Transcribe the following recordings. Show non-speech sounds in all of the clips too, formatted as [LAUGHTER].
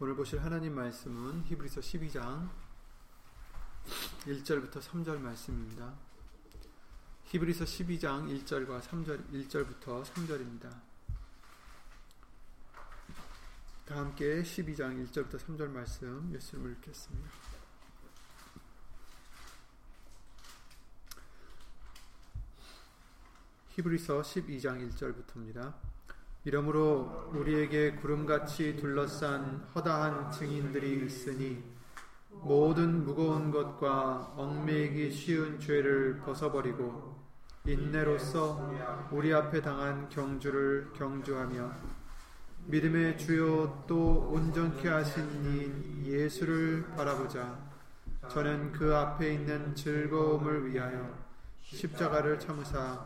오늘 보실 하나님 말씀은 히브리서 12장 1절부터 3절 말씀입니다. 히브리서 12장 1절과 3절 1절부터 3절입니다. 다 함께 12장 1절부터 3절 말씀 예수님을 읽겠습니다. 히브리서 12장 1절부터입니다. 이러므로 우리에게 구름같이 둘러싼 허다한 증인들이 있으니 모든 무거운 것과 얽매이기 쉬운 죄를 벗어버리고 인내로서 우리 앞에 당한 경주를 경주하며 믿음의 주요 또 온전케 하신 이 예수를 바라보자. 저는 그 앞에 있는 즐거움을 위하여 십자가를 참으사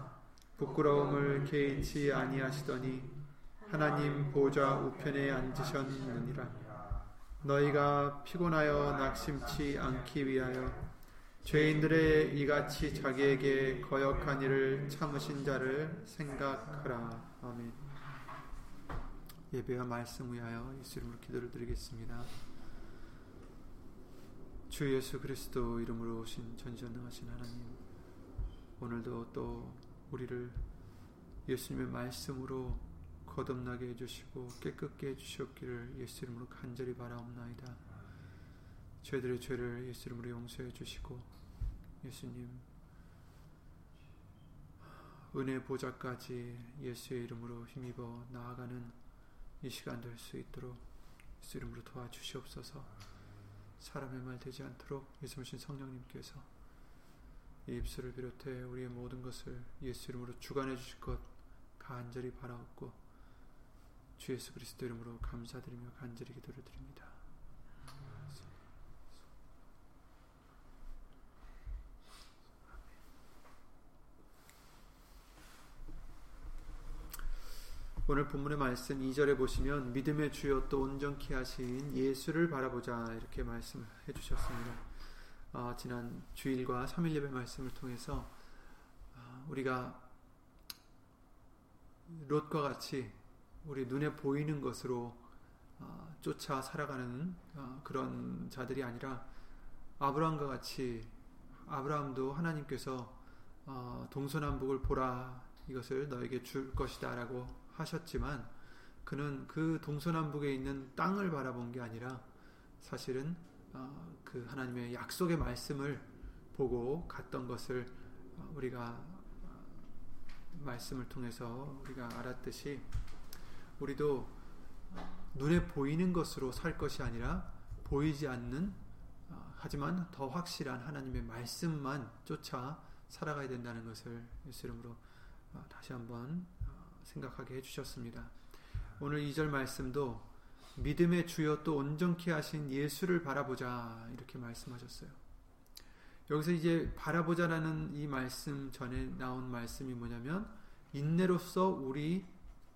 부끄러움을 개의치 아니하시더니 하나님 보좌 우편에 앉으셨느니라. 너희가 피곤하여 낙심치 않기 위하여 죄인들의 이같이 자기에게 거역한 일을 참으신 자를 생각하라. 아멘. 예배와 말씀 위하여 예수 이름으로 기도를 드리겠습니다. 주 예수 그리스도 이름으로 오신 전지전능하신 하나님 오늘도 또 우리를 예수님의 말씀으로 거듭나게 해주시고 깨끗게 해주셨기를 예수 이름으로 간절히 바라옵나이다. 죄들의 죄를 예수 이름으로 용서해 주시고 예수님 은혜 보좌까지 예수의 이름으로 힘입어 나아가는 이 시간 될 수 있도록 예수 이름으로 도와주시옵소서 사람의 말 되지 않도록 예수님 성령님께서 이 입술을 비롯해 우리의 모든 것을 예수 이름으로 주관해 주실 것 간절히 바라옵고 주 예수 그리스도 이름으로 감사드리며 간절히 기도를 드립니다. 오늘 본문의 말씀 2절에 보시면 믿음의 주여 또 온전케 하신 예수를 바라보자 이렇게 말씀해 주셨습니다. 어, 지난 주일과 3일 예배 말씀을 통해서 어, 우리가 롯과 같이 우리 눈에 보이는 것으로 어, 쫓아 살아가는 어, 그런 자들이 아니라 아브라함과 같이 아브라함도 하나님께서 어, 동서남북을 보라 이것을 너에게 줄 것이다라고 하셨지만 그는 그 동서남북에 있는 땅을 바라본 게 아니라 사실은 그 하나님의 약속의 말씀을 보고 갔던 것을 우리가 말씀을 통해서 우리가 알았듯이 우리도 눈에 보이는 것으로 살 것이 아니라 보이지 않는 어, 하지만 더 확실한 하나님의 말씀만 쫓아 살아가야 된다는 것을 예수 이름으로 어, 다시 한번 어, 생각하게 해주셨습니다. 오늘 2절 말씀도 믿음의 주여 또 온전케 하신 예수를 바라보자 이렇게 말씀하셨어요. 여기서 이제 바라보자라는 이 말씀 전에 나온 말씀이 뭐냐면 인내로서 우리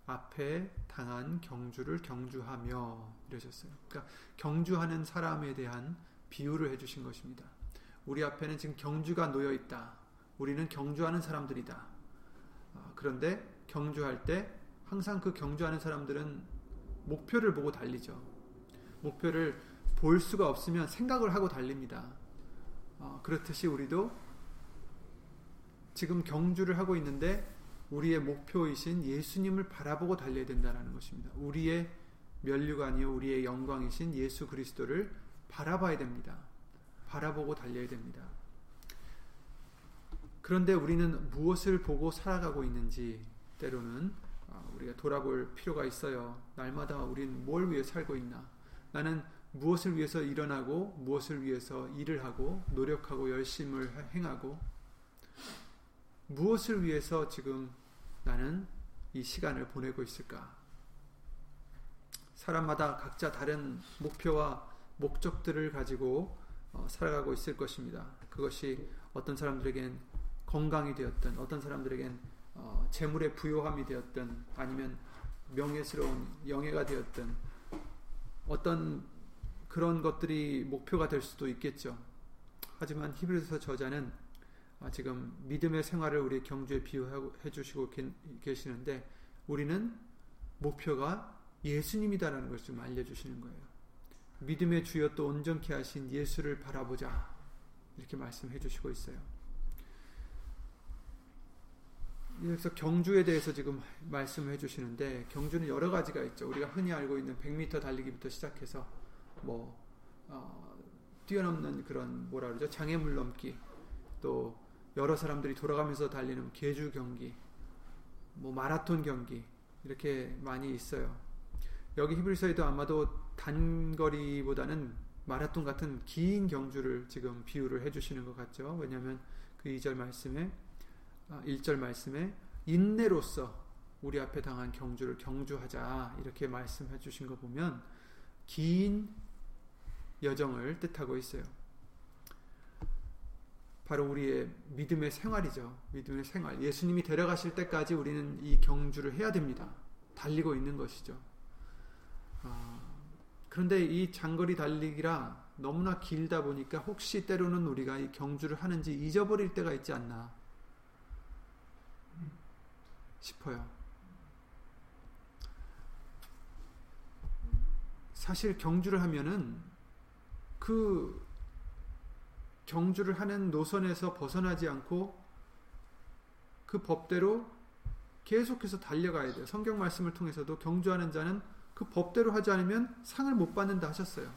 앞에 당한 경주를 경주하며 이러셨어요. 그러니까 경주하는 사람에 대한 비유를 해주신 것입니다. 우리 앞에는 지금 경주가 놓여 있다. 우리는 경주하는 사람들이다. 아, 그런데 경주할 때 항상 그 경주하는 사람들은 목표를 보고 달리죠. 목표를 볼 수가 없으면 생각을 하고 달립니다. 아, 그렇듯이 우리도 지금 경주를 하고 있는데 우리의 목표이신 예수님을 바라보고 달려야 된다는 것입니다. 우리의 면류가 아니요 우리의 영광이신 예수 그리스도를 바라봐야 됩니다. 바라보고 달려야 됩니다. 그런데 우리는 무엇을 보고 살아가고 있는지 때로는 아, 우리가 돌아볼 필요가 있어요. 날마다 우리는 뭘 위해 살고 있나? 나는 무엇을 위해서 일어나고 무엇을 위해서 일을 하고 노력하고 열심을 행하고 무엇을 위해서 지금 나는 이 시간을 보내고 있을까? 사람마다 각자 다른 목표와 목적들을 가지고 어, 살아가고 있을 것입니다. 그것이 어떤 사람들에겐 건강이 되었든, 어떤 사람들에겐 어, 재물의 부요함이 되었든, 아니면 명예스러운 영예가 되었든, 어떤 그런 것들이 목표가 될 수도 있겠죠. 하지만 히브리서 저자는 아, 지금 믿음의 생활을 우리 경주에 비유해 주시고 계시는데 우리는 목표가 예수님이다라는 것을 좀 알려주시는 거예요. 믿음의 주여 또 온전케 하신 예수를 바라보자. 이렇게 말씀해 주시고 있어요. 그래서 경주에 대해서 지금 말씀해 주시는데 경주는 여러 가지가 있죠. 우리가 흔히 알고 있는 100m 달리기부터 시작해서 뭐 어, 뛰어넘는 그런 뭐라 그러죠 장애물 넘기 또 여러 사람들이 돌아가면서 달리는 계주 경기 뭐 마라톤 경기 이렇게 많이 있어요. 여기 히브리서에도 아마도 단거리보다는 마라톤 같은 긴 경주를 지금 비유를 해주시는 것 같죠. 왜냐하면 그 2절 말씀에 1절 아, 말씀에 인내로서 우리 앞에 당한 경주를 경주하자 이렇게 말씀해 주신 거 보면 긴 여정을 뜻하고 있어요. 바로 우리의 믿음의 생활이죠. 믿음의 생활. 예수님이 데려가실 때까지 우리는 이 경주를 해야 됩니다. 달리고 있는 것이죠. 아, 그런데 이 장거리 달리기라 너무나 길다 보니까 혹시 때로는 우리가 이 경주를 하는지 잊어버릴 때가 있지 않나 싶어요. 사실 경주를 하면은 그 경주를 하는 노선에서 벗어나지 않고 그 법대로 계속해서 달려가야 돼요. 성경 말씀을 통해서도 경주하는 자는 그 법대로 하지 않으면 상을 못 받는다 하셨어요.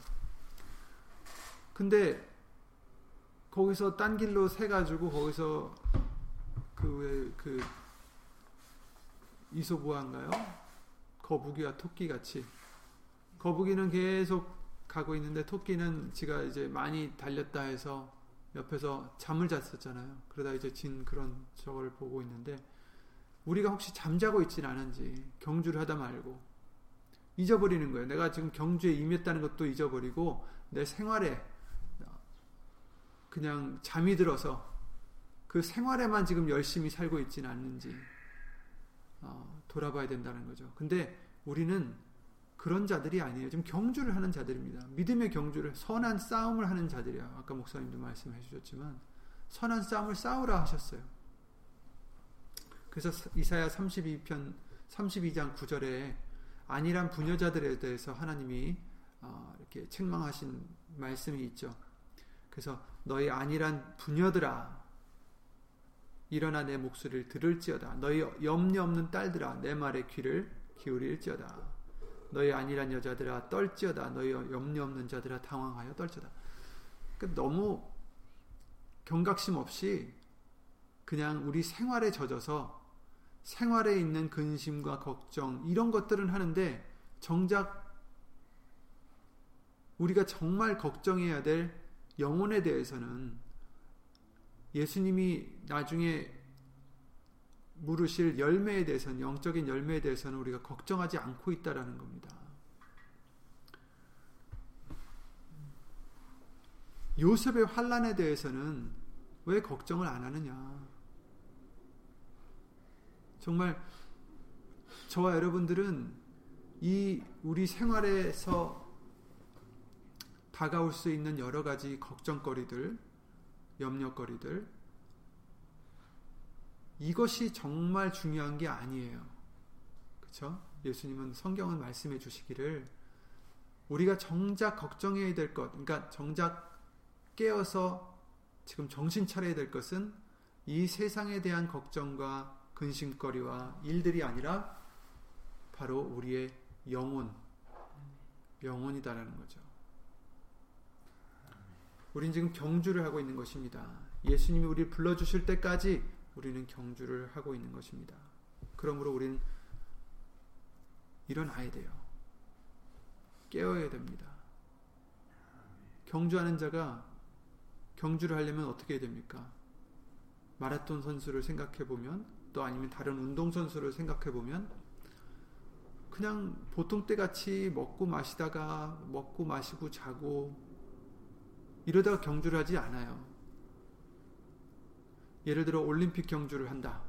근데 거기서 딴 길로 새 가지고 거기서 그왜그 그 이소부화인가요? 거북이와 토끼 같이 거북이는 계속 가고 있는데 토끼는 지가 이제 많이 달렸다 해서 옆에서 잠을 잤었잖아요. 그러다 이제 진 그런 저걸 보고 있는데 우리가 혹시 잠자고 있진 않은지 경주를 하다 말고 잊어버리는 거예요. 내가 지금 경주에 임했다는 것도 잊어버리고 내 생활에 그냥 잠이 들어서 그 생활에만 지금 열심히 살고 있진 않는지 어, 돌아봐야 된다는 거죠. 근데 우리는 그런 자들이 아니에요. 지금 경주를 하는 자들입니다. 믿음의 경주를 선한 싸움을 하는 자들이야. 아까 목사님도 말씀해 주셨지만 선한 싸움을 싸우라 하셨어요. 그래서 이사야 32편 32장 9절에 아니란 부녀자들에 대해서 하나님이 어, 이렇게 책망하신 말씀이 있죠. 그래서 너희 아니란 부녀들아 일어나 내 목소리를 들을지어다 너희 염려 없는 딸들아 내 말에 귀를 기울일지어다 너희 아니란 여자들아 떨지어다. 너희 염려 없는 자들아 당황하여 떨지어다. 그러니까 너무 경각심 없이 그냥 우리 생활에 젖어서 생활에 있는 근심과 걱정 이런 것들은 하는데 정작 우리가 정말 걱정해야 될 영혼에 대해서는 예수님이 나중에 물으실 열매에 대해서는 영적인 열매에 대해서는 우리가 걱정하지 않고 있다라는 겁니다. 요셉의 환란에 대해서는 왜 걱정을 안 하느냐? 정말 저와 여러분들은 이 우리 생활에서 다가올 수 있는 여러 가지 걱정거리들, 염려거리들, 이것이 정말 중요한 게 아니에요. 그렇죠? 예수님은 성경은 말씀해 주시기를 우리가 정작 걱정해야 될 것, 그러니까 정작 깨어서 지금 정신 차려야 될 것은 이 세상에 대한 걱정과 근심거리와 일들이 아니라 바로 우리의 영혼, 영혼이다라는 거죠. 우린 지금 경주를 하고 있는 것입니다. 예수님이 우리를 불러주실 때까지 우리는 경주를 하고 있는 것입니다. 그러므로 우리는 일어나야 돼요. 깨어야 됩니다. 경주하는 자가 경주를 하려면 어떻게 해야 됩니까? 마라톤 선수를 생각해 보면 또 아니면 다른 운동 선수를 생각해 보면 그냥 보통 때 같이 먹고 마시다가 먹고 마시고 자고 이러다가 경주를 하지 않아요. 예를 들어 올림픽 경주를 한다.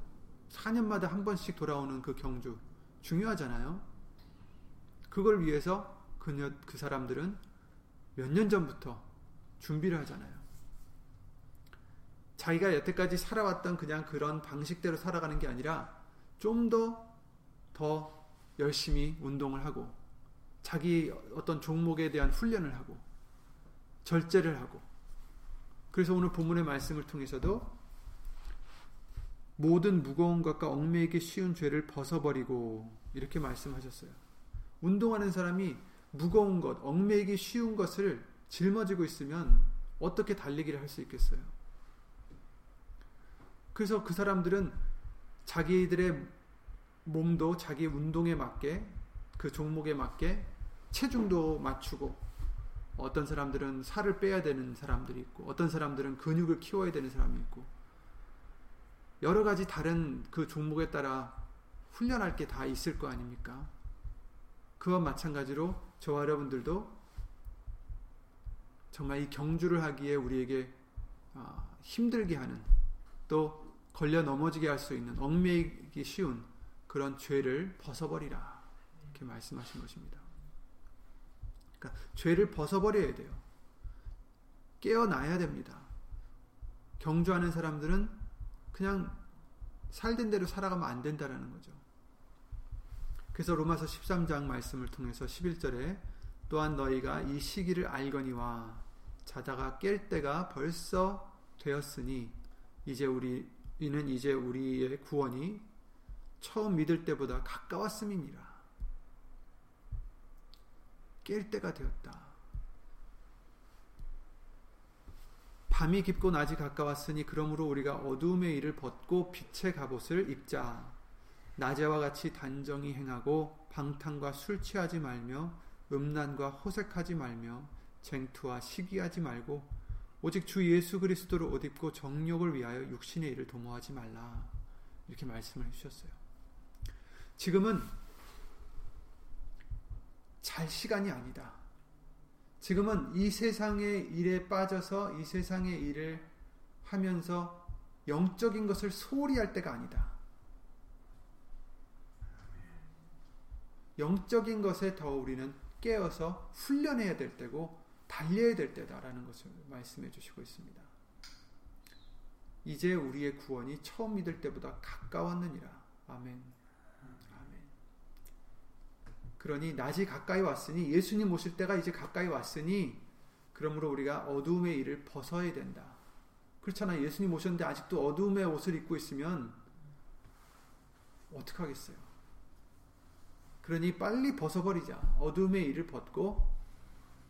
4년마다 한 번씩 돌아오는 그 경주 중요하잖아요. 그걸 위해서 그녀 그 사람들은 몇 년 전부터 준비를 하잖아요. 자기가 여태까지 살아왔던 그냥 그런 방식대로 살아가는 게 아니라 좀 더더 더 열심히 운동을 하고 자기 어떤 종목에 대한 훈련을 하고 절제를 하고 그래서 오늘 본문의 말씀을 통해서도 모든 무거운 것과 얽매이기 쉬운 죄를 벗어버리고 이렇게 말씀하셨어요. 운동하는 사람이 무거운 것, 얽매이기 쉬운 것을 짊어지고 있으면 어떻게 달리기를 할 수 있겠어요? 그래서 그 사람들은 자기들의 몸도 자기 운동에 맞게 그 종목에 맞게 체중도 맞추고 어떤 사람들은 살을 빼야 되는 사람들이 있고 어떤 사람들은 근육을 키워야 되는 사람이 있고 여러 가지 다른 그 종목에 따라 훈련할 게 다 있을 거 아닙니까? 그와 마찬가지로 저와 여러분들도 정말 이 경주를 하기에 우리에게 아, 힘들게 하는 또 걸려 넘어지게 할 수 있는 얽매이기 쉬운 그런 죄를 벗어버리라 이렇게 말씀하신 것입니다. 그러니까 죄를 벗어버려야 돼요. 깨어나야 됩니다. 경주하는 사람들은 그냥 살던 대로 살아가면 안 된다라는 거죠. 그래서 로마서 13장 말씀을 통해서 11절에 또한 너희가 이 시기를 알거니와 자다가 깰 때가 벌써 되었으니 이제 우리 이는 이제 우리의 구원이 처음 믿을 때보다 가까웠음이니라. 깰 때가 되었다. 밤이 깊고 낮이 가까웠으니 그러므로 우리가 어두움의 일을 벗고 빛의 갑옷을 입자. 낮에와 같이 단정히 행하고 방탕과 술 취하지 말며 음란과 호색하지 말며 쟁투와 시기하지 말고 오직 주 예수 그리스도를 옷 입고 정욕을 위하여 육신의 일을 도모하지 말라. 이렇게 말씀을 해주셨어요. 지금은 잘 시간이 아니다. 지금은 이 세상의 일에 빠져서 이 세상의 일을 하면서 영적인 것을 소홀히 할 때가 아니다. 영적인 것에 더 우리는 깨어서 훈련해야 될 때고 달려야 될 때다라는 것을 말씀해 주시고 있습니다. 이제 우리의 구원이 처음 믿을 때보다 가까웠느니라. 아멘. 그러니 낮이 가까이 왔으니 예수님 오실 때가 이제 가까이 왔으니 그러므로 우리가 어두움의 일을 벗어야 된다. 그렇잖아요. 예수님 오셨는데 아직도 어두움의 옷을 입고 있으면 어떡하겠어요? 그러니 빨리 벗어버리자. 어둠의 일을 벗고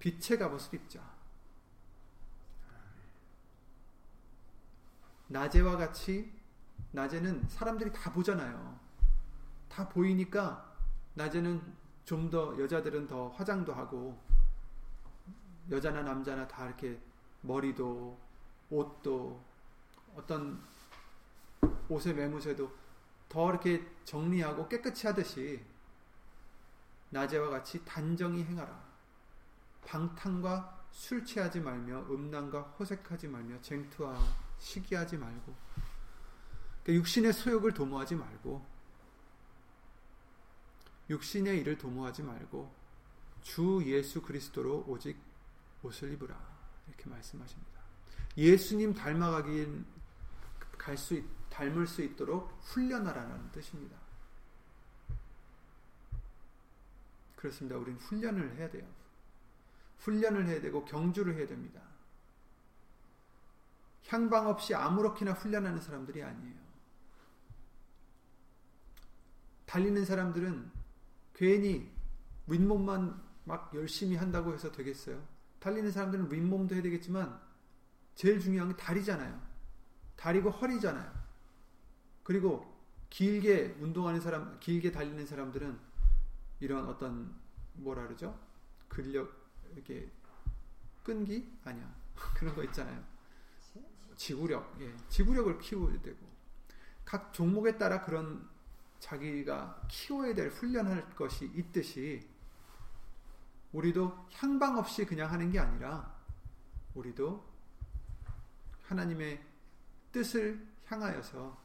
빛의 갑옷을 입자. 낮에와 같이 낮에는 사람들이 다 보잖아요. 다 보이니까 낮에는 좀 더 여자들은 더 화장도 하고 여자나 남자나 다 이렇게 머리도 옷도 어떤 옷의 매무새도 더 이렇게 정리하고 깨끗이 하듯이 낮에와 같이 단정히 행하라. 방탕과 술 취하지 말며 음란과 호색하지 말며 쟁투와 시기하지 말고 그러니까 육신의 소욕을 도모하지 말고 육신의 일을 도모하지 말고 주 예수 그리스도로 오직 옷을 입으라 이렇게 말씀하십니다. 예수님 닮아가긴 갈수 닮을 수 있도록 훈련하라는 뜻입니다. 그렇습니다. 우리는 훈련을 해야 돼요. 훈련을 해야 되고 경주를 해야 됩니다. 향방 없이 아무렇게나 훈련하는 사람들이 아니에요. 달리는 사람들은 괜히 윗몸만 막 열심히 한다고 해서 되겠어요? 달리는 사람들은 윗몸도 해야 되겠지만 제일 중요한 게 다리잖아요. 다리고 허리잖아요. 그리고 길게 운동하는 사람, 길게 달리는 사람들은 이런 어떤 뭐라 그러죠? 근력 이렇게 끈기 아니야 [LAUGHS] 그런 거 있잖아요. 지구력, 예, 지구력을 키워야 되고 각 종목에 따라 그런 자기가 키워야 될 훈련할 것이 있듯이 우리도 향방 없이 그냥 하는 게 아니라 우리도 하나님의 뜻을 향하여서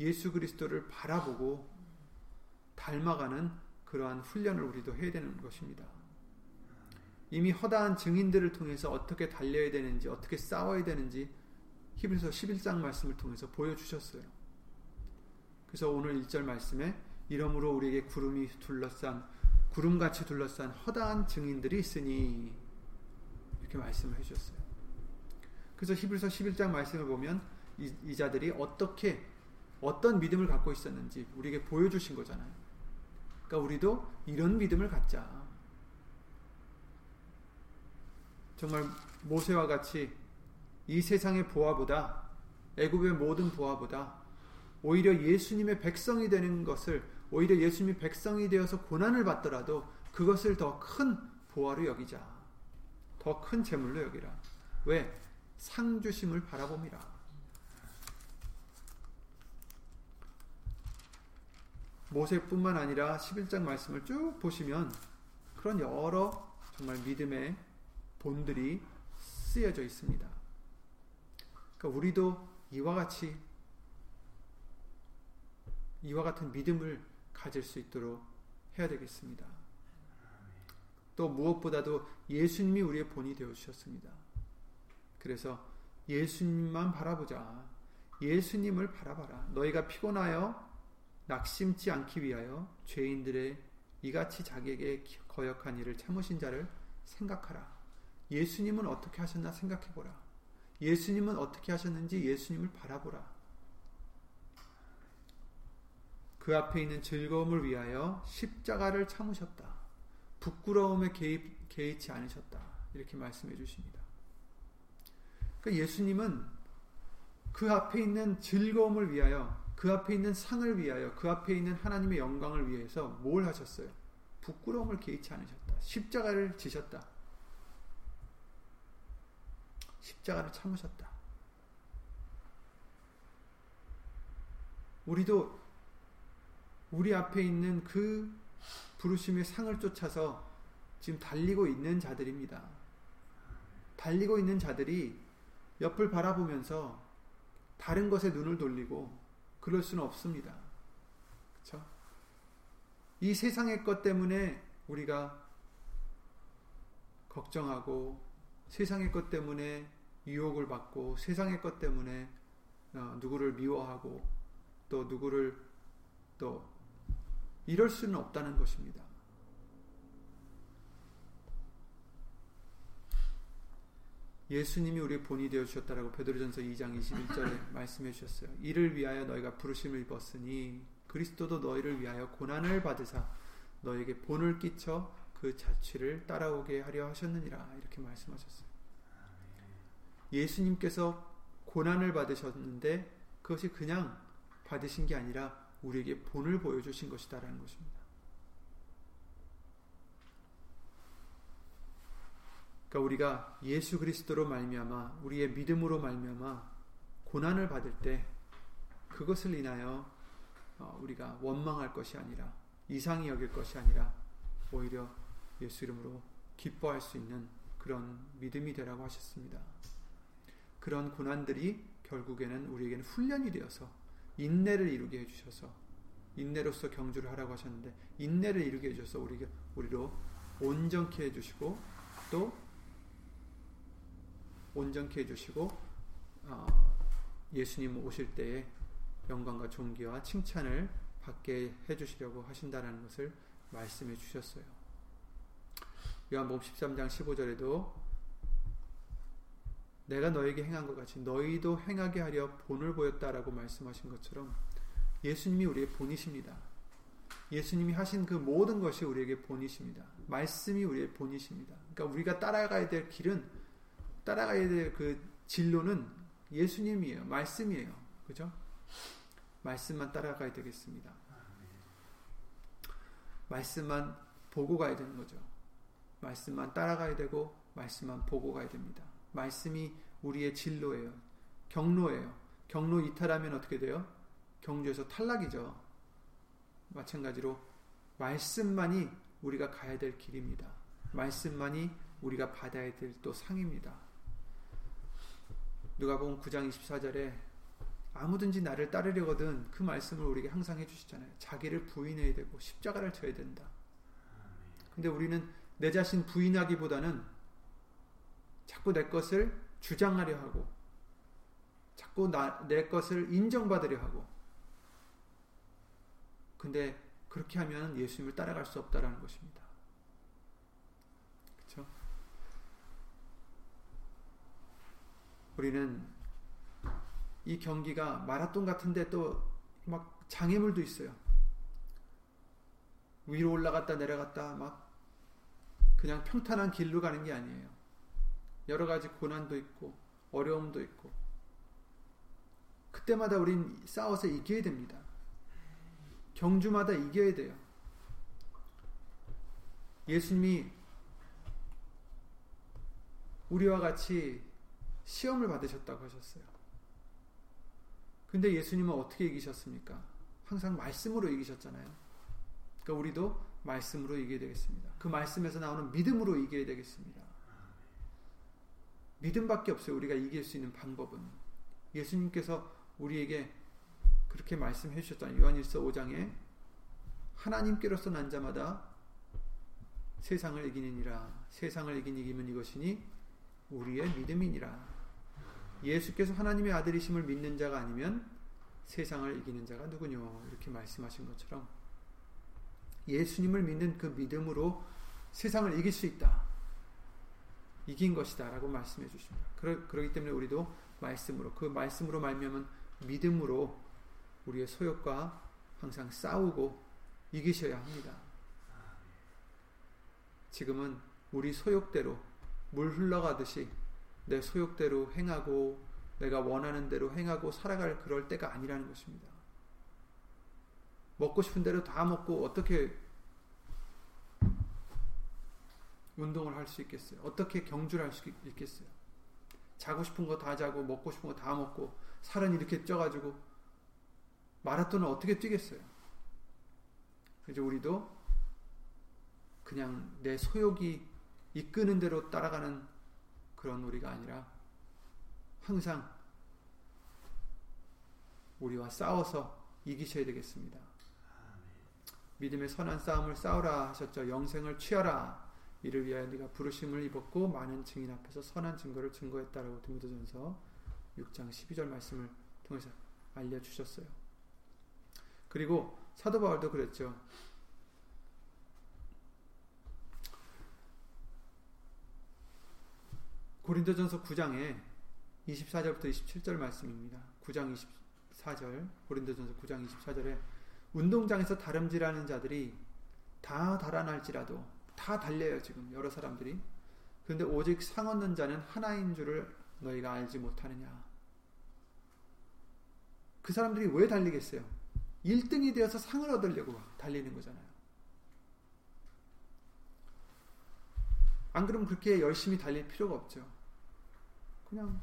예수 그리스도를 바라보고 닮아가는 그러한 훈련을 우리도 해야 되는 것입니다. 이미 허다한 증인들을 통해서 어떻게 달려야 되는지, 어떻게 싸워야 되는지 히브리서 11장 말씀을 통해서 보여주셨어요. 그래서 오늘 1절 말씀에 이러므로 우리에게 구름이 둘러싼 구름같이 둘러싼 허다한 증인들이 있으니 이렇게 말씀을 해주셨어요. 그래서 히브리서 11장 말씀을 보면 이, 이 자들이 어떻게 어떤 믿음을 갖고 있었는지 우리에게 보여주신 거잖아요. 그러니까 우리도 이런 믿음을 갖자. 정말 모세와 같이 이 세상의 보화보다 애굽의 모든 보화보다 오히려 예수님의 백성이 되는 것을 오히려 예수님이 백성이 되어서 고난을 받더라도 그것을 더 큰 보화로 여기자. 더 큰 재물로 여기라. 왜? 상주심을 바라봅니다. 모세뿐만 아니라 11장 말씀을 쭉 보시면 그런 여러 정말 믿음의 본들이 쓰여져 있습니다. 그러니까 우리도 이와 같이 이와 같은 믿음을 가질 수 있도록 해야 되겠습니다. 또 무엇보다도 예수님이 우리의 본이 되어 주셨습니다. 그래서 예수님만 바라보자. 예수님을 바라봐라. 너희가 피곤하여 낙심치 않기 위하여 죄인들의 이같이 자기에게 거역한 일을 참으신 자를 생각하라. 예수님은 어떻게 하셨나 생각해 보라. 예수님은 어떻게 하셨는지 예수님을 바라보라. 그 앞에 있는 즐거움을 위하여 십자가를 참으셨다. 부끄러움에 개입, 개의치 않으셨다. 이렇게 말씀해 주십니다. 그러니까 예수님은 그 앞에 있는 즐거움을 위하여, 그 앞에 있는 상을 위하여, 그 앞에 있는 하나님의 영광을 위해서 뭘 하셨어요? 부끄러움을 개의치 않으셨다. 십자가를 지셨다. 십자가를 참으셨다. 우리도 우리 앞에 있는 그 부르심의 상을 쫓아서 지금 달리고 있는 자들입니다. 달리고 있는 자들이 옆을 바라보면서 다른 것에 눈을 돌리고 그럴 수는 없습니다. 그렇죠? 이 세상의 것 때문에 우리가 걱정하고 세상의 것 때문에 유혹을 받고 세상의 것 때문에 어, 누구를 미워하고 또 누구를 또 이럴 수는 없다는 것입니다. 예수님이 우리의 본이 되어 주셨다라고 베드로전서 2장 21절에 [LAUGHS] 말씀해 주셨어요. 이를 위하여 너희가 부르심을 입었으니 그리스도도 너희를 위하여 고난을 받으사 너에게 본을 끼쳐 그 자취를 따라오게 하려 하셨느니라 이렇게 말씀하셨어요. 예수님께서 고난을 받으셨는데 그것이 그냥 받으신 게 아니라 우리에게 본을 보여주신 것이다라는 것입니다. 그러니까 우리가 예수 그리스도로 말미암아 우리의 믿음으로 말미암아 고난을 받을 때 그것을 인하여 어, 우리가 원망할 것이 아니라 이상히 여길 것이 아니라 오히려 예수 이름으로 기뻐할 수 있는 그런 믿음이 되라고 하셨습니다. 그런 고난들이 결국에는 우리에게는 훈련이 되어서 인내를 이루게 해주셔서 인내로서 경주를 하라고 하셨는데 인내를 이루게 해주셔서 우리 우리로 온전케 해주시고 또 온전케 해주시고 어, 예수님 오실 때에 영광과 존귀와 칭찬을 받게 해주시려고 하신다는 것을 말씀해 주셨어요. 요한복음 13장 15절에도 내가 너에게 행한 것 같이 너희도 행하게 하려 본을 보였다라고 말씀하신 것처럼 예수님이 우리의 본이십니다. 예수님이 하신 그 모든 것이 우리에게 본이십니다. 말씀이 우리의 본이십니다. 그러니까 우리가 따라가야 될 길은 따라가야 될 그 진로는 예수님이에요. 말씀이에요. 그죠? 말씀만 따라가야 되겠습니다. 말씀만 보고 가야 되는 거죠. 말씀만 따라가야 되고 말씀만 보고 가야 됩니다. 말씀이 우리의 진로예요. 경로예요. 경로 이탈하면 어떻게 돼요? 경주에서 탈락이죠. 마찬가지로 말씀만이 우리가 가야 될 길입니다. 말씀만이 우리가 받아야 될 또 상입니다. 누가복음 9장 24절에 아무든지 나를 따르려거든 그 말씀을 우리에게 항상 해주시잖아요. 자기를 부인해야 되고 십자가를 져야 된다. 근데 우리는 내 자신 부인하기보다는 자꾸 내 것을 주장하려 하고 자꾸 나, 내 것을 인정받으려 하고 근데 그렇게 하면 예수님을 따라갈 수 없다라는 것입니다. 그렇죠? 우리는 이 경기가 마라톤 같은데 또 막 장애물도 있어요. 위로 올라갔다 내려갔다 막 그냥 평탄한 길로 가는 게 아니에요. 여러 가지 고난도 있고 어려움도 있고 그때마다 우린 싸워서 이겨야 됩니다. 경주마다 이겨야 돼요. 예수님이 우리와 같이 시험을 받으셨다고 하셨어요. 근데 예수님은 어떻게 이기셨습니까? 항상 말씀으로 이기셨잖아요. 그러니까 우리도 말씀으로 이겨야 되겠습니다. 그 말씀에서 나오는 믿음으로 이겨야 되겠습니다. 믿음밖에 없어요. 우리가 이길 수 있는 방법은. 예수님께서 우리에게 그렇게 말씀해 주셨잖아요. 요한일서 5장에 하나님께로서 난 자마다 세상을 이기느니라. 세상을 이긴 이기면 이것이니 우리의 믿음이니라. 예수께서 하나님의 아들이심을 믿는 자가 아니면 세상을 이기는 자가 누구뇨? 이렇게 말씀하신 것처럼 예수님을 믿는 그 믿음으로 세상을 이길 수 있다. 이긴 것이다. 라고 말씀해 주십니다. 그러, 그렇기 때문에 우리도 말씀으로, 그 말씀으로 말미암은 믿음으로 우리의 소욕과 항상 싸우고 이기셔야 합니다. 지금은 우리 소욕대로 물 흘러가듯이 내 소욕대로 행하고 내가 원하는 대로 행하고 살아갈 그럴 때가 아니라는 것입니다. 먹고 싶은 대로 다 먹고 어떻게 운동을 할 수 있겠어요? 어떻게 경주를 할 수 있겠어요? 자고 싶은 거 다 자고 먹고 싶은 거 다 먹고 살은 이렇게 쪄가지고 마라톤을 어떻게 뛰겠어요? 이제 우리도 그냥 내 소욕이 이끄는 대로 따라가는 그런 우리가 아니라 항상 우리와 싸워서 이기셔야 되겠습니다. 믿음의 선한 싸움을 싸우라 하셨죠. 영생을 취하라. 이를 위하여 네가 부르심을 입었고 많은 증인 앞에서 선한 증거를 증거했다라고 디모데전서 6장 12절 말씀을 통해서 알려 주셨어요. 그리고 사도 바울도 그랬죠. 고린도전서 9장에 24절부터 27절 말씀입니다. 9장 24절, 고린도전서 9장 24절에 운동장에서 다름질하는 자들이 다 달아날지라도 다 달려요 지금 여러 사람들이. 그런데 오직 상 얻는 자는 하나인 줄을 너희가 알지 못하느냐. 그 사람들이 왜 달리겠어요? 1등이 되어서 상을 얻으려고 달리는 거잖아요. 안 그러면 그렇게 열심히 달릴 필요가 없죠. 그냥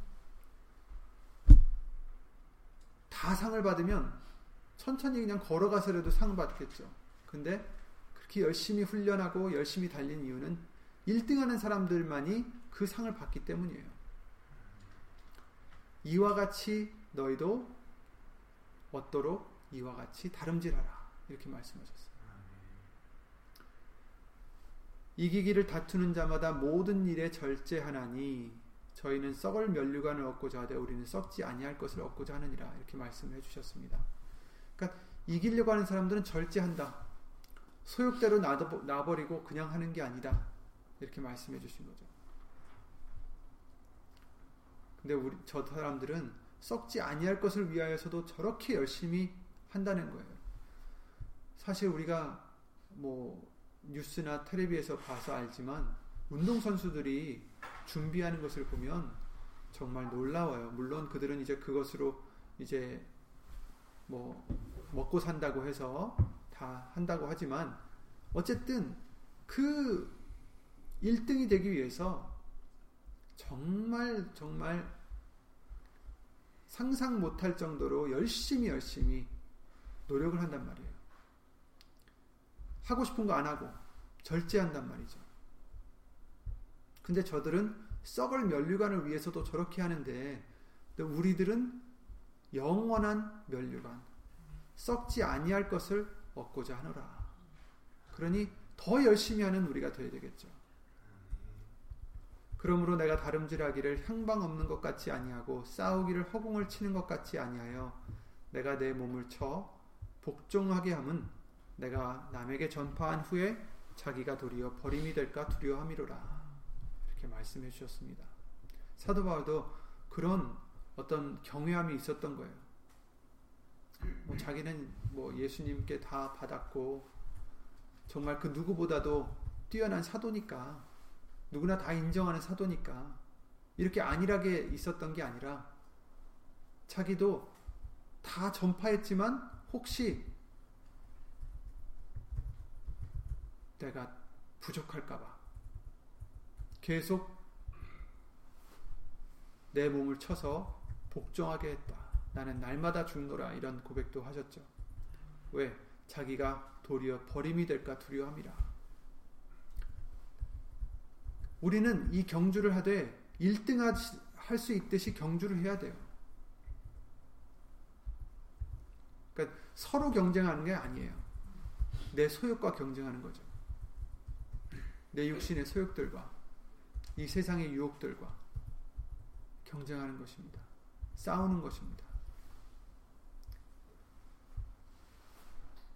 다 상을 받으면 천천히 그냥 걸어가서라도 상 받겠죠. 근데 그렇게 열심히 훈련하고 열심히 달린 이유는 1등 하는 사람들만이 그 상을 받기 때문이에요. 이와 같이 너희도 얻도록 이와 같이 다름질하라. 이렇게 말씀하셨어요. 이기기를 다투는 자마다 모든 일에 절제하나니 저희는 썩을 면류관을 얻고자 하되 우리는 썩지 아니할 것을 얻고자 하느니라 이렇게 말씀해 주셨습니다. 그러니까 이기려고 하는 사람들은 절제한다. 소욕대로 놔버리고 그냥 하는 게 아니다. 이렇게 말씀해 주신 거죠. 근데 우리 저 사람들은 썩지 아니할 것을 위하여서도 저렇게 열심히 한다는 거예요. 사실 우리가 뭐 뉴스나 텔레비에서 봐서 알지만 운동 선수들이 준비하는 것을 보면 정말 놀라워요. 물론 그들은 이제 그것으로 이제 뭐 먹고 산다고 해서 다 한다고 하지만 어쨌든 그 1등이 되기 위해서 정말 정말 상상 못할 정도로 열심히 열심히 노력을 한단 말이에요. 하고 싶은 거 안 하고 절제한단 말이죠. 근데 저들은 썩을 면류관을 위해서도 저렇게 하는데 우리들은 영원한 면류관 썩지 아니할 것을 얻고자 하노라. 그러니 더 열심히 하는 우리가 되어야 되겠죠. 그러므로 내가 다름질하기를 향방 없는 것 같이 아니하고 싸우기를 허공을 치는 것 같이 아니하여 내가 내 몸을 쳐 복종하게 함은 내가 남에게 전파한 후에 자기가 도리어 버림이 될까 두려워함이로라. 이렇게 말씀해 주셨습니다. 사도 바울도 그런 어떤 경외함이 있었던 거예요. 뭐 자기는 뭐 예수님께 다 받았고 정말 그 누구보다도 뛰어난 사도니까 누구나 다 인정하는 사도니까 이렇게 안일하게 있었던 게 아니라 자기도 다 전파했지만 혹시 내가 부족할까봐 계속 내 몸을 쳐서 복종하게 했다. 나는 날마다 죽노라 이런 고백도 하셨죠. 왜? 자기가 도리어 버림이 될까 두려함이라. 우리는 이 경주를 하되 1등 할 수 있듯이 경주를 해야 돼요. 그러니까 서로 경쟁하는 게 아니에요. 내 소욕과 경쟁하는 거죠. 내 육신의 소욕들과 이 세상의 유혹들과 경쟁하는 것입니다. 싸우는 것입니다.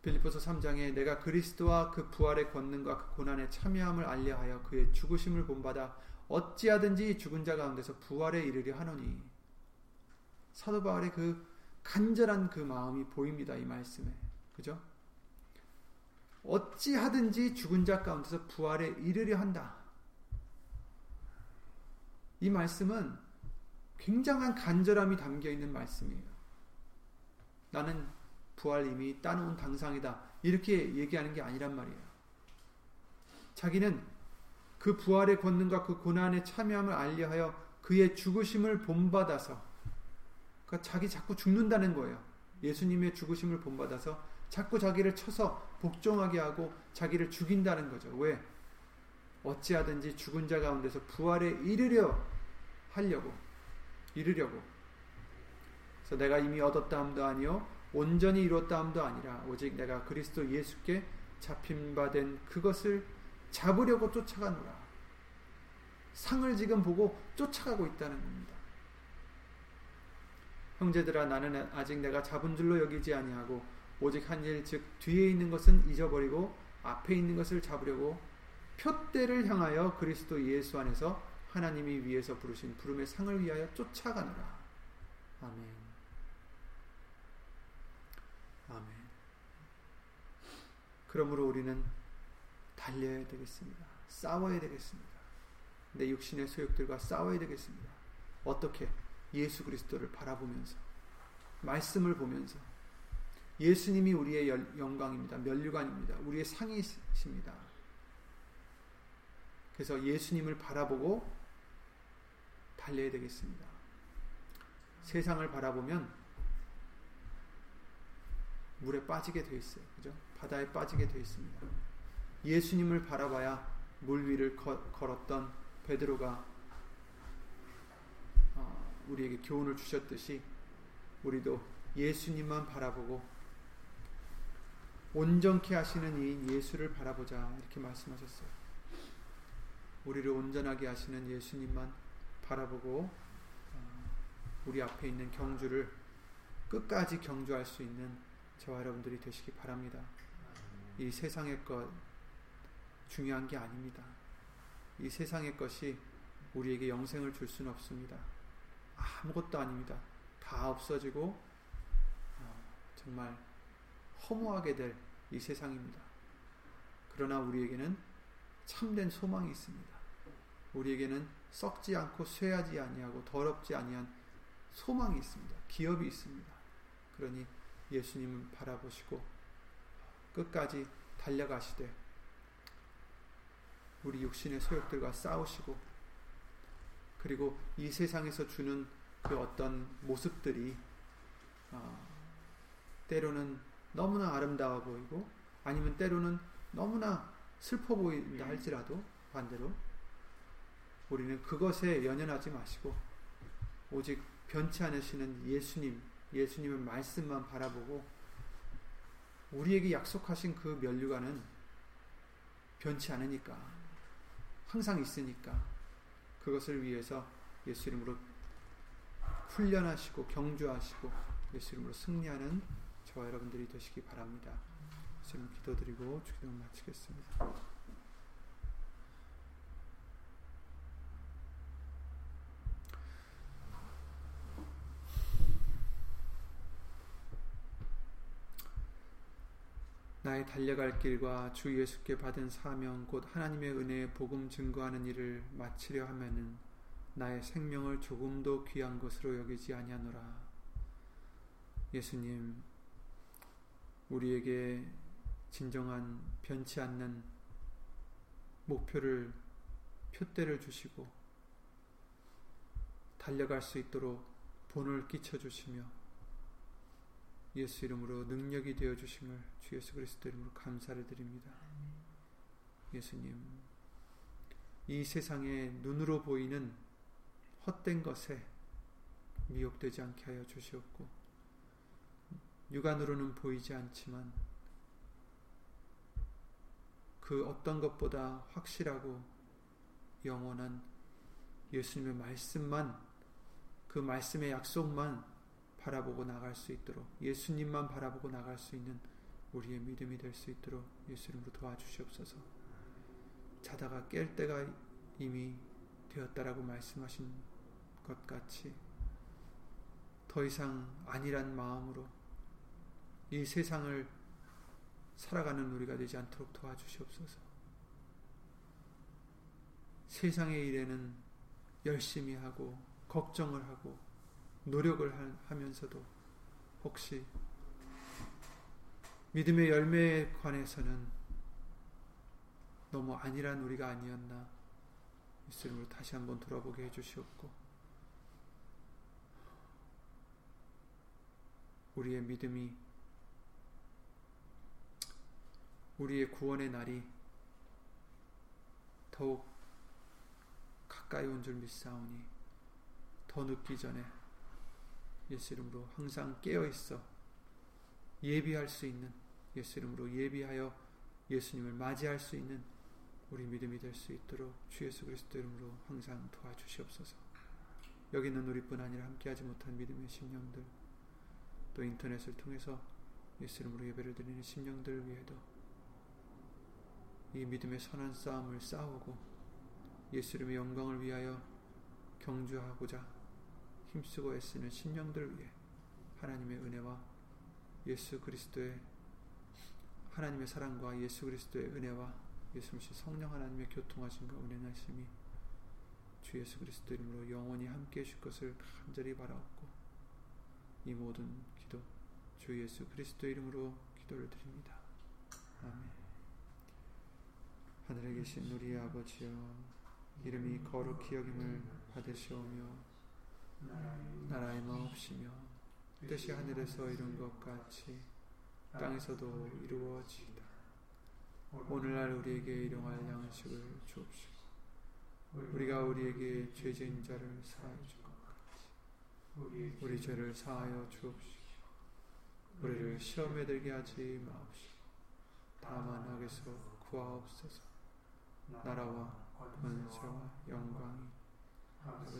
빌리포서 3장에 내가 그리스도와 그 부활의 권능과 그 고난의 참여함을 알려하여 그의 죽으심을 본받아 어찌하든지 죽은 자 가운데서 부활에 이르려 하노니 사도 바울의 그 간절한 그 마음이 보입니다. 이 말씀에. 그죠? 어찌하든지 죽은 자 가운데서 부활에 이르려 한다. 이 말씀은 굉장한 간절함이 담겨 있는 말씀이에요. 나는 부활 이미 따놓은 당상이다. 이렇게 얘기하는 게 아니란 말이에요. 자기는 그 부활의 권능과 그 고난에 참여함을 알려하여 그의 죽으심을 본받아서 그러니까 자기 자꾸 죽는다는 거예요. 예수님의 죽으심을 본받아서 자꾸 자기를 쳐서 복종하게 하고 자기를 죽인다는 거죠. 왜? 어찌하든지 죽은 자 가운데서 부활에 이르려 하려고 이르려고. 그래서 내가 이미 얻었다 함도 아니요 온전히 이뤘다 함도 아니라 오직 내가 그리스도 예수께 잡힌 바 된 그것을 잡으려고 쫓아가노라. 상을 지금 보고 쫓아가고 있다는 겁니다. 형제들아 나는 아직 내가 잡은 줄로 여기지 아니하고 오직 한 일 즉 뒤에 있는 것은 잊어버리고 앞에 있는 것을 잡으려고 표대를 향하여 그리스도 예수 안에서 하나님이 위에서 부르신 부름의 상을 위하여 쫓아가노라. 아멘. 아멘. 그러므로 우리는 달려야 되겠습니다. 싸워야 되겠습니다. 내 육신의 소욕들과 싸워야 되겠습니다. 어떻게? 예수 그리스도를 바라보면서 말씀을 보면서 예수님이 우리의 영광입니다. 면류관입니다. 우리의 상이십니다. 그래서 예수님을 바라보고 달려야 되겠습니다. 세상을 바라보면 물에 빠지게 되어 있어요. 그죠? 바다에 빠지게 되어 있습니다. 예수님을 바라봐야 물 위를 걸었던 베드로가 어, 우리에게 교훈을 주셨듯이 우리도 예수님만 바라보고 온전케 하시는 이 예수를 바라보자 이렇게 말씀하셨어요. 우리를 온전하게 하시는 예수님만 바라보고 어, 우리 앞에 있는 경주를 끝까지 경주할 수 있는 저와 여러분들이 되시기 바랍니다. 이 세상의 것 중요한 게 아닙니다. 이 세상의 것이 우리에게 영생을 줄 수는 없습니다. 아무것도 아닙니다. 다 없어지고 어, 정말 허무하게 될 이 세상입니다. 그러나 우리에게는 참된 소망이 있습니다. 우리에게는 썩지 않고 쇠하지 아니하고 더럽지 아니한 소망이 있습니다. 기업이 있습니다. 그러니 예수님을 바라보시고 끝까지 달려가시되 우리 육신의 소욕들과 싸우시고 그리고 이 세상에서 주는 그 어떤 모습들이 어, 때로는 너무나 아름다워 보이고 아니면 때로는 너무나 슬퍼 보인다 할지라도 반대로 우리는 그것에 연연하지 마시고 오직 변치 않으시는 예수님, 예수님의 말씀만 바라보고 우리에게 약속하신 그 면류관은 변치 않으니까 항상 있으니까 그것을 위해서 예수 이름으로 훈련하시고 경주하시고 예수 이름으로 승리하는 저와 여러분들이 되시기 바랍니다. 지금 기도드리고 주기도 마치겠습니다. 나의 달려갈 길과 주 예수께 받은 사명 곧 하나님의 은혜의 복음 증거하는 일을 마치려 하면은 나의 생명을 조금도 귀한 것으로 여기지 아니하노라. 예수님 우리에게 진정한 변치 않는 목표를 표대를 주시고 달려갈 수 있도록 본을 끼쳐 주시며 예수 이름으로 능력이 되어 주심을 주 예수 그리스도 이름으로 감사를 드립니다. 예수님, 이 세상에 눈으로 보이는 헛된 것에 미혹되지 않게 하여 주시옵고, 육안으로는 보이지 않지만, 그 어떤 것보다 확실하고 영원한 예수님의 말씀만, 그 말씀의 약속만 바라보고 나갈 수 있도록, 예수님만 바라보고 나갈 수 있는 우리의 믿음이 될 수 있도록 예수 이름으로 도와주시옵소서. 자다가 깰 때가 이미 되었다라고 말씀하신 것 같이 더 이상 아니란 마음으로 이 세상을 살아가는 우리가 되지 않도록 도와주시옵소서. 세상의 일에는 열심히 하고 걱정을 하고 노력을 하면서도 혹시 믿음의 열매에 관해서는 너무 안일한 우리가 아니었나? 예수님으로 다시 한번 돌아보게 해주시옵고 우리의 믿음이 우리의 구원의 날이 더욱 가까이 온 줄 믿사오니 더 늦기 전에 예수 이름으로 항상 깨어 있어 예비할 수 있는 예수 이름으로 예비하여 예수님을 맞이할 수 있는 우리 믿음이 될 수 있도록 주 예수 그리스도 이름으로 항상 도와주시옵소서. 여기 있는 우리뿐 아니라 함께하지 못한 믿음의 심령들 또 인터넷을 통해서 예수 이름으로 예배를 드리는 심령들 위에도 이 믿음의 선한 싸움을 싸우고 예수 이름의 영광을 위하여 경주하고자 힘쓰고 애쓰는 심령들 위해 하나님의 은혜와 예수 그리스도의 하나님의 사랑과 예수 그리스도의 은혜와 예수님의 성령 하나님의 교통하심과 은혜하심이 주 예수 그리스도 이름으로 영원히 함께 해줄 것을 간절히 바라옵고 이 모든 기도 주 예수 그리스도 이름으로 기도를 드립니다. 아멘 하늘에 계신 우리 아버지여 이름이 거룩히 여김을 받으시오며 나라의 마옵시며 뜻이 하늘에서 이룬 것 같이 땅에서도 이루어지이다. 오늘날 우리에게 일용할 양식을 주옵시고 우리가 우리에게 죄진 자를 사하여 준것 같이 우리 죄를 사하여 주옵시고 우리를 시험에 들게 하지 마옵시고 다만 악에서 구하옵소서 나라와 권세와 영광이 아버